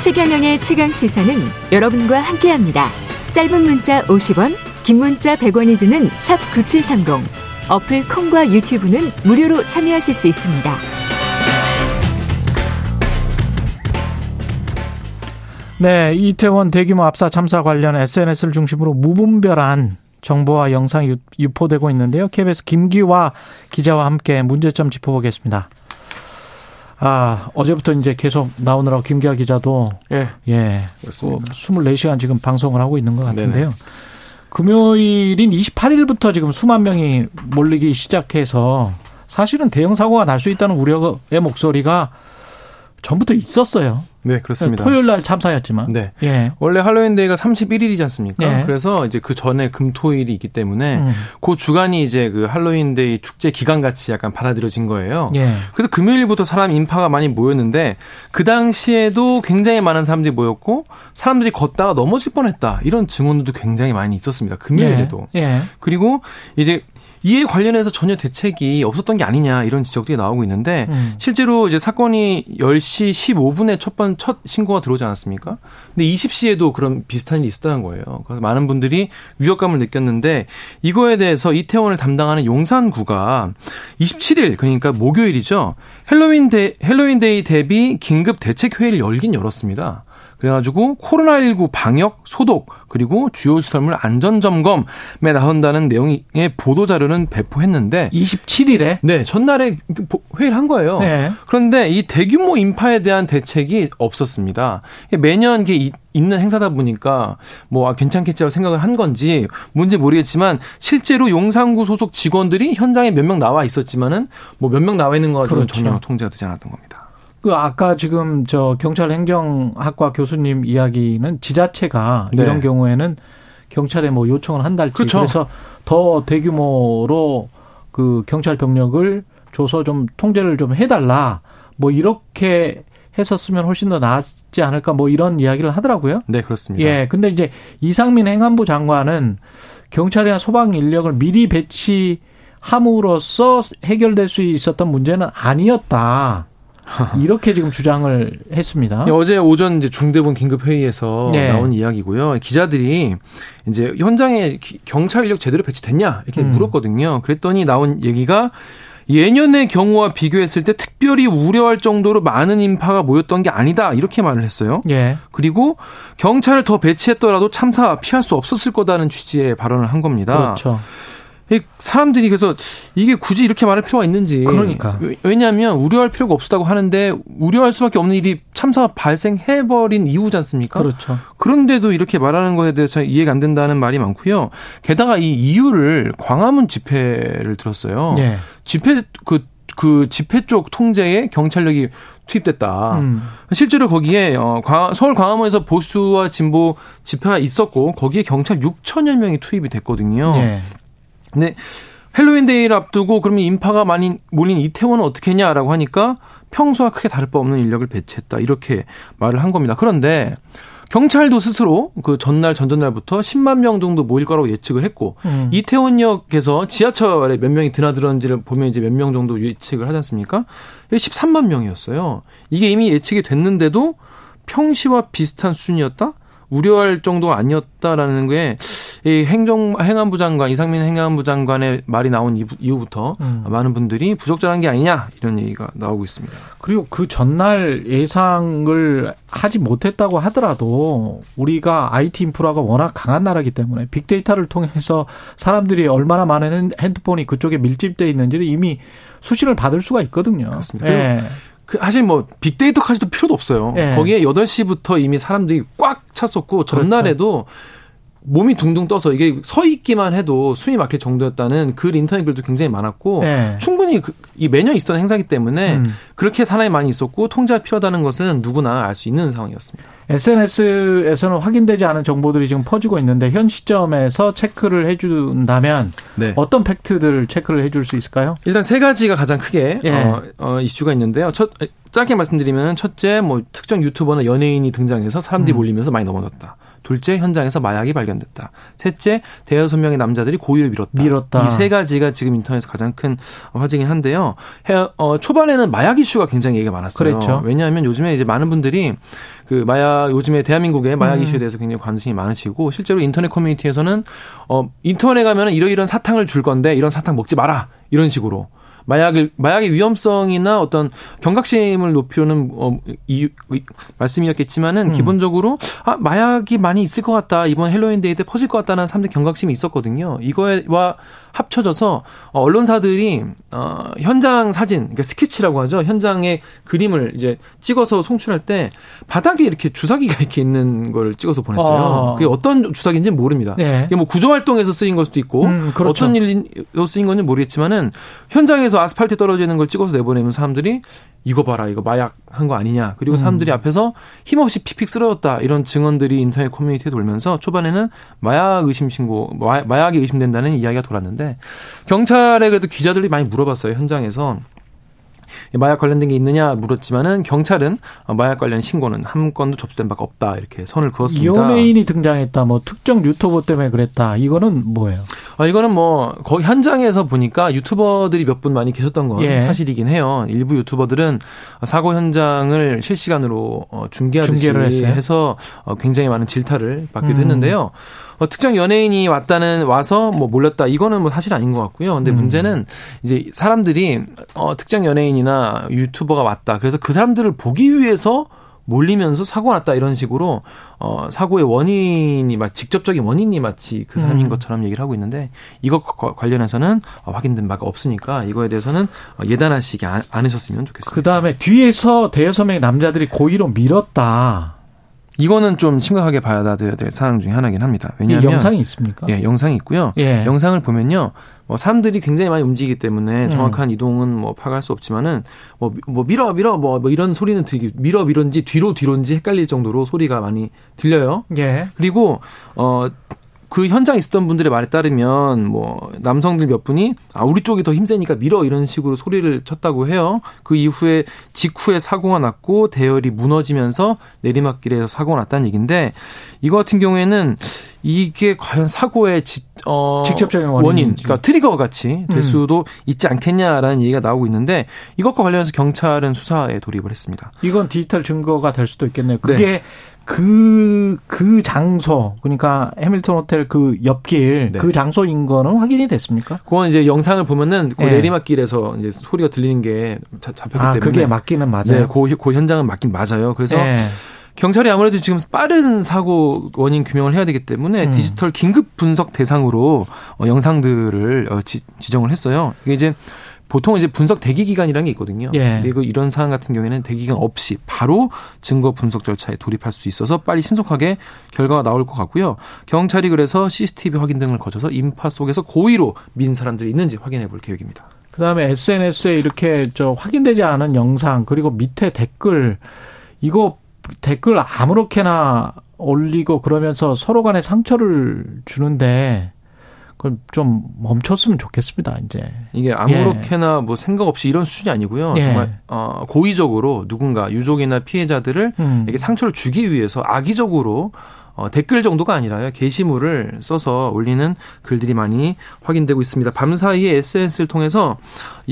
최경영의 최강 시사는 여러분과 함께합니다. 짧은 문자 50원, 긴 문자 100원이 드는 샵 9730. 어플 콩과 유튜브는 무료로 참여하실 수 있습니다. 네, 이태원 대규모 압사 참사 관련 SNS를 중심으로 무분별한 정보와 영상이 유포되고 있는데요. KBS 김기화 기자와 함께 문제점 짚어보겠습니다. 아, 어제부터 이제 계속 나오느라고 김기화 기자도 예. 예. 그렇습니다. 24시간 지금 방송을 하고 있는 것 같은데요. 네네. 금요일인 28일부터 지금 수만 명이 몰리기 시작해서 사실은 대형 사고가 날 수 있다는 우려의 목소리가 전부터 있었어요. 네, 그렇습니다. 토요일 날 참사였지만. 네. 예. 원래 할로윈 데이가 31일이지 않습니까? 예. 그래서 이제 그 전에 금토일이 있기 때문에 음. 그 주간이 이제 그 할로윈 데이 축제 기간 같이 약간 받아들여진 거예요. 예. 그래서 금요일부터 사람 인파가 많이 모였는데 그 당시에도 굉장히 많은 사람들이 모였고 사람들이 걷다가 넘어질 뻔했다. 이런 증언도 굉장히 많이 있었습니다. 금요일에도. 예. 예. 그리고 이제 이에 관련해서 전혀 대책이 없었던 게 아니냐 이런 지적들이 나오고 있는데 음. 실제로 이제 사건이 10시 15분에 첫번첫 신고가 들어오지 않았습니까? 근데 20시에도 그런 비슷한 일이 있었다는 거예요. 그래서 많은 분들이 위협감을 느꼈는데 이거에 대해서 이태원을 담당하는 용산구가 27일 그러니까 목요일이죠. 헬로윈 데 헬로윈 데이 대비 긴급 대책 회의를 열긴 열었습니다. 그래가지고 코로나19 방역, 소독, 그리고 주요 시설물 안전 점검에 나선다는 내용의 보도 자료는 배포했는데 27일에 네 전날에 회의를 한 거예요. 네. 그런데 이 대규모 인파에 대한 대책이 없었습니다. 매년 이게 있는 행사다 보니까 뭐 아, 괜찮겠지라고 생각을 한 건지 뭔지 모르겠지만 실제로 용산구 소속 직원들이 현장에 몇 명 나와 있었지만은 뭐 몇 명 나와 있는 거 가지고 그렇죠. 전혀 통제가 되지 않았던 겁니다. 그 아까 지금 저 경찰 행정학과 교수님 이야기는 지자체가 네. 이런 경우에는 경찰에 뭐 요청을 한달지 그렇죠. 그래서 더 대규모로 그 경찰 병력을 줘서 좀 통제를 좀 해달라 뭐 이렇게 했었으면 훨씬 더 나았지 않을까 뭐 이런 이야기를 하더라고요. 네 그렇습니다. 예, 근데 이제 이상민 행안부 장관은 경찰이나 소방 인력을 미리 배치함으로써 해결될 수 있었던 문제는 아니었다. 이렇게 지금 주장을 했습니다. 예, 어제 오전 이제 중대본 긴급 회의에서 네. 나온 이야기고요. 기자들이 이제 현장에 경찰 인력 제대로 배치됐냐 이렇게 음. 물었거든요. 그랬더니 나온 얘기가 예년의 경우와 비교했을 때 특별히 우려할 정도로 많은 인파가 모였던 게 아니다 이렇게 말을 했어요. 예. 그리고 경찰을 더 배치했더라도 참사 피할 수 없었을 거다는 취지의 발언을 한 겁니다. 그렇죠. 사람들이 그래서 이게 굳이 이렇게 말할 필요가 있는지. 그러니까. 왜냐하면 우려할 필요가 없었다고 하는데 우려할 수밖에 없는 일이 참사가 발생해버린 이유지 않습니까? 그렇죠. 그런데도 이렇게 말하는 거에 대해서 이해가 안 된다는 말이 많고요. 게다가 이 이유를 광화문 집회를 들었어요. 네. 집회 그, 그 집회 쪽 통제에 경찰력이 투입됐다. 음. 실제로 거기에 어 서울 광화문에서 보수와 진보 집회가 있었고 거기에 경찰 6천여 명이 투입이 됐거든요. 네. 근데 헬로윈 데이를 앞두고 그러면 인파가 많이 몰린 이태원은 어떻게 했냐라고 하니까 평소와 크게 다를 바 없는 인력을 배치했다. 이렇게 말을 한 겁니다. 그런데 경찰도 스스로 그 전날 전전날부터 10만 명 정도 모일 거라고 예측을 했고 음. 이태원역에서 지하철에 몇 명이 드나들었는지를 보면 이제 몇 명 정도 예측을 하지 않습니까? 13만 명이었어요. 이게 이미 예측이 됐는데도 평시와 비슷한 수준이었다? 우려할 정도가 아니었다라는 게 이 행정 행안부 장관 이상민 행안부 장관의 말이 나온 이후부터 음. 많은 분들이 부적절한 게 아니냐 이런 얘기가 나오고 있습니다. 그리고 그 전날 예상을 하지 못했다고 하더라도 우리가 IT 인프라가 워낙 강한 나라기 때문에 빅데이터를 통해서 사람들이 얼마나 많은 핸드폰이 그쪽에 밀집돼 있는지를 이미 수신을 받을 수가 있거든요. 그렇습니다. 예. 그 사실 뭐 빅데이터까지도 필요도 없어요. 예. 거기에 8시부터 이미 사람들이 꽉 찼었고 전날에도 그렇죠. 몸이 둥둥 떠서 이게 서 있기만 해도 숨이 막힐 정도였다는 글 인터넷 글도 굉장히 많았고 네. 충분히 그, 이 매년 있었던 행사기 때문에 음. 그렇게 사람이 많이 있었고 통제가 필요하다는 것은 누구나 알 수 있는 상황이었습니다. SNS에서는 확인되지 않은 정보들이 지금 퍼지고 있는데 현 시점에서 체크를 해준다면 네. 어떤 팩트들을 체크를 해줄 수 있을까요? 일단 세 가지가 가장 크게 예. 어, 어, 이슈가 있는데요. 첫 짧게 말씀드리면 첫째 뭐 특정 유튜버나 연예인이 등장해서 사람들이 음. 몰리면서 많이 넘어졌다. 둘째, 현장에서 마약이 발견됐다. 셋째, 대여섯 명의 남자들이 고의로 밀었다. 밀었다. 이 세 가지가 지금 인터넷에서 가장 큰 화제긴 한데요. 어, 초반에는 마약 이슈가 굉장히 얘기가 많았어요. 그렇죠. 왜냐하면 요즘에 이제 많은 분들이 그 마약 요즘에 대한민국의 마약 음. 이슈에 대해서 굉장히 관심이 많으시고 실제로 인터넷 커뮤니티에서는 어 인터넷 가면은 이러이런 사탕을 줄 건데 이런 사탕 먹지 마라 이런 식으로 마약을 마약의 위험성이나 어떤 경각심을 높이려는 어, 이, 이 말씀이었겠지만은 음. 기본적으로 아 마약이 많이 있을 것 같다 이번 헬로윈 데이 때 퍼질 것 같다는 사람들 경각심이 있었거든요. 이거와 합쳐져서 언론사들이 어 현장 사진, 그러니까 스케치라고 하죠. 현장의 그림을 이제 찍어서 송출할 때 바닥에 이렇게 주사기가 이렇게 있는 걸 찍어서 보냈어요. 아. 그게 어떤 주사기인지는 모릅니다. 네. 이게 뭐 구조 활동에서 쓰인 걸 수도 있고 음, 그렇죠. 어떤 일로 쓰인 건지 모르겠지만은 현장에서 아스팔트에 떨어져 있는 걸 찍어서 내보내면 사람들이 이거 봐라 이거 마약 한 거 아니냐 그리고 음. 사람들이 음. 앞에서 힘없이 픽픽 쓰러졌다 이런 증언들이 인터넷 커뮤니티에 돌면서 초반에는 마약 의심 신고 마약이 의심된다는 이야기가 돌았는데 경찰에 그래도 기자들이 많이 물어봤어요 현장에서 마약 관련된 게 있느냐 물었지만은 경찰은 마약 관련 신고는 한 건도 접수된 바가 없다 이렇게 선을 그었습니다. 연예인이 등장했다. 뭐 특정 유튜버 때문에 그랬다. 이거는 뭐예요? 아 이거는 뭐 거기 현장에서 보니까 유튜버들이 몇 분 많이 계셨던 건 예. 사실이긴 해요. 일부 유튜버들은 사고 현장을 실시간으로 어, 중계하듯이 해서 어, 굉장히 많은 질타를 받기도 음. 했는데요. 어, 특정 연예인이 왔다는 와서 뭐 몰렸다 이거는 뭐 사실 아닌 것 같고요. 근데 음. 문제는 이제 사람들이 어, 특정 연예인이나 유튜버가 왔다. 그래서 그 사람들을 보기 위해서 몰리면서 사고가 났다 이런 식으로 어 사고의 원인이 막 직접적인 원인이 마치 그 사람인 음. 것처럼 얘기를 하고 있는데 이것 관련해서는 어, 확인된 바가 없으니까 이거에 대해서는 어, 예단하시지 않으셨으면 좋겠습니다. 그 다음에 뒤에서 대여섯 명의 남자들이 고의로 밀었다. 이거는 좀 심각하게 봐야 될 사항 중에 하나긴 합니다. 왜냐하면 영상이 있습니까? 예, 영상이 있고요. 예. 영상을 보면요. 뭐 사람들이 굉장히 많이 움직이기 때문에 음. 정확한 음. 이동은 뭐 파악할 수 없지만은 뭐, 뭐 밀어 밀어 뭐, 뭐 이런 소리는 들기 밀어 밀었는지 뒤로 뒤로인지 헷갈릴 정도로 소리가 많이 들려요. 예. 그리고 어 그 현장에 있었던 분들의 말에 따르면 뭐 남성들 몇 분이 아 우리 쪽이 더 힘세니까 밀어 이런 식으로 소리를 쳤다고 해요. 그 이후에 직후에 사고가 났고 대열이 무너지면서 내리막길에서 사고가 났다는 얘기인데 이거 같은 경우에는 이게 과연 사고의 지, 어, 직접적인 원인, 원인 그러니까 트리거 같이 될 음. 수도 있지 않겠냐라는 얘기가 나오고 있는데 이것과 관련해서 경찰은 수사에 돌입을 했습니다. 이건 디지털 증거가 될 수도 있겠네요. 그게 네. 그, 그 장소, 그러니까 해밀턴 호텔 그 옆길, 네. 그 장소인 거는 확인이 됐습니까? 그건 이제 영상을 보면은 그 네. 내리막길에서 이제 소리가 들리는 게 잡혔기 아, 때문에. 그게 맞기는 맞아요. 네, 그, 그 현장은 맞긴 맞아요. 그래서 네. 경찰이 아무래도 지금 빠른 사고 원인 규명을 해야 되기 때문에 음. 디지털 긴급 분석 대상으로 어, 영상들을 어, 지, 지정을 했어요. 이게 이제 보통 이제 분석 대기 기간이라는 게 있거든요. 예. 그리고 이런 사안 같은 경우에는 대기 기간 없이 바로 증거 분석 절차에 돌입할 수 있어서 빨리 신속하게 결과가 나올 것 같고요. 경찰이 그래서 CCTV 확인 등을 거쳐서 인파 속에서 고의로 민 사람들이 있는지 확인해 볼 계획입니다. 그다음에 SNS에 이렇게 저 확인되지 않은 영상 그리고 밑에 댓글 이거 댓글 아무렇게나 올리고 그러면서 서로 간에 상처를 주는데 그걸 좀 멈췄으면 좋겠습니다. 이제 이게 아무렇게나 예. 뭐 생각 없이 이런 수준이 아니고요. 예. 정말 어 고의적으로 누군가 유족이나 피해자들을 음. 이게 상처를 주기 위해서 악의적으로 어, 댓글 정도가 아니라요. 게시물을 써서 올리는 글들이 많이 확인되고 있습니다. 밤사이에 SNS를 통해서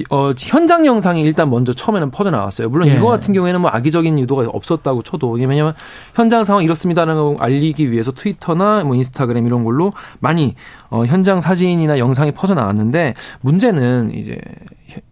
어, 현장 영상이 일단 먼저 처음에는 퍼져 나왔어요. 물론 예. 이거 같은 경우에는 뭐 악의적인 의도가 없었다고 쳐도 왜냐하면 현장 상황 이렇습니다라는 걸 알리기 위해서 트위터나 뭐 인스타그램 이런 걸로 많이 어, 현장 사진이나 영상이 퍼져 나왔는데 문제는 이제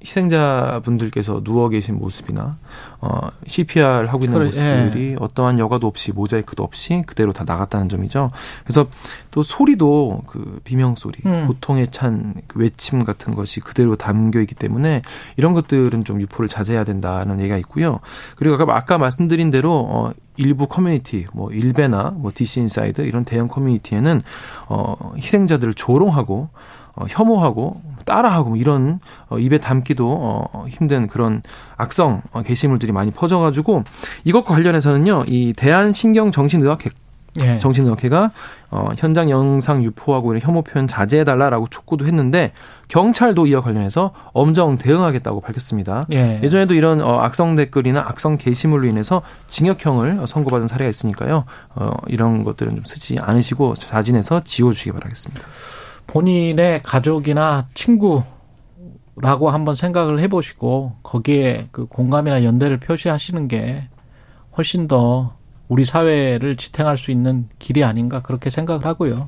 희생자분들께서 누워 계신 모습이나 어, CPR 하고 있는 그래, 모습들이 예. 어떠한 여과도 없이 모자이크도 없이 그대로 다 나갔다는 점이죠. 그래서 또 소리도 그 비명 소리, 음. 고통에 찬그 외침 같은 것이 그대로 담겨 있기 때문에 이런 것들은 좀 유포를 자제해야 된다는 얘기가 있고요. 그리고 아까, 아까 말씀드린 대로 어, 일부 커뮤니티, 뭐 일베나 뭐 DC 인사이드 이런 대형 커뮤니티에는 어, 희생자들을 조롱하고 어, 혐오하고 따라하고 뭐 이런 어, 입에 담기도 어, 힘든 그런 악성 어, 게시물들이 많이 퍼져가지고 이것과 관련해서는요 이 대한신경정신의학 예. 정신의학회가 어, 현장 영상 유포하고 이런 혐오 표현 자제해달라라고 촉구도 했는데 경찰도 이와 관련해서 엄정 대응하겠다고 밝혔습니다. 예. 전에도 이런 어, 악성 댓글이나 악성 게시물로 인해서 징역형을 선고받은 사례가 있으니까요. 어, 이런 것들은 좀 쓰지 않으시고 자진해서 지워주시기 바라겠습니다. 본인의 가족이나 친구 라고 한번 생각을 해보시고 거기에 그 공감이나 연대를 표시하시는 게 훨씬 더 우리 사회를 지탱할 수 있는 길이 아닌가 그렇게 생각을 하고요.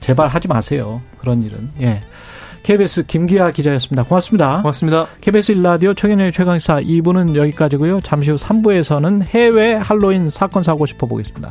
제발 하지 마세요. 그런 일은. 예. KBS 김기아 기자였습니다. 고맙습니다. 고맙습니다. KBS 일라디오 청년의 최강사 2부는 여기까지고요. 잠시 후 3부에서는 해외 할로윈 사건 사고 싶어 보겠습니다.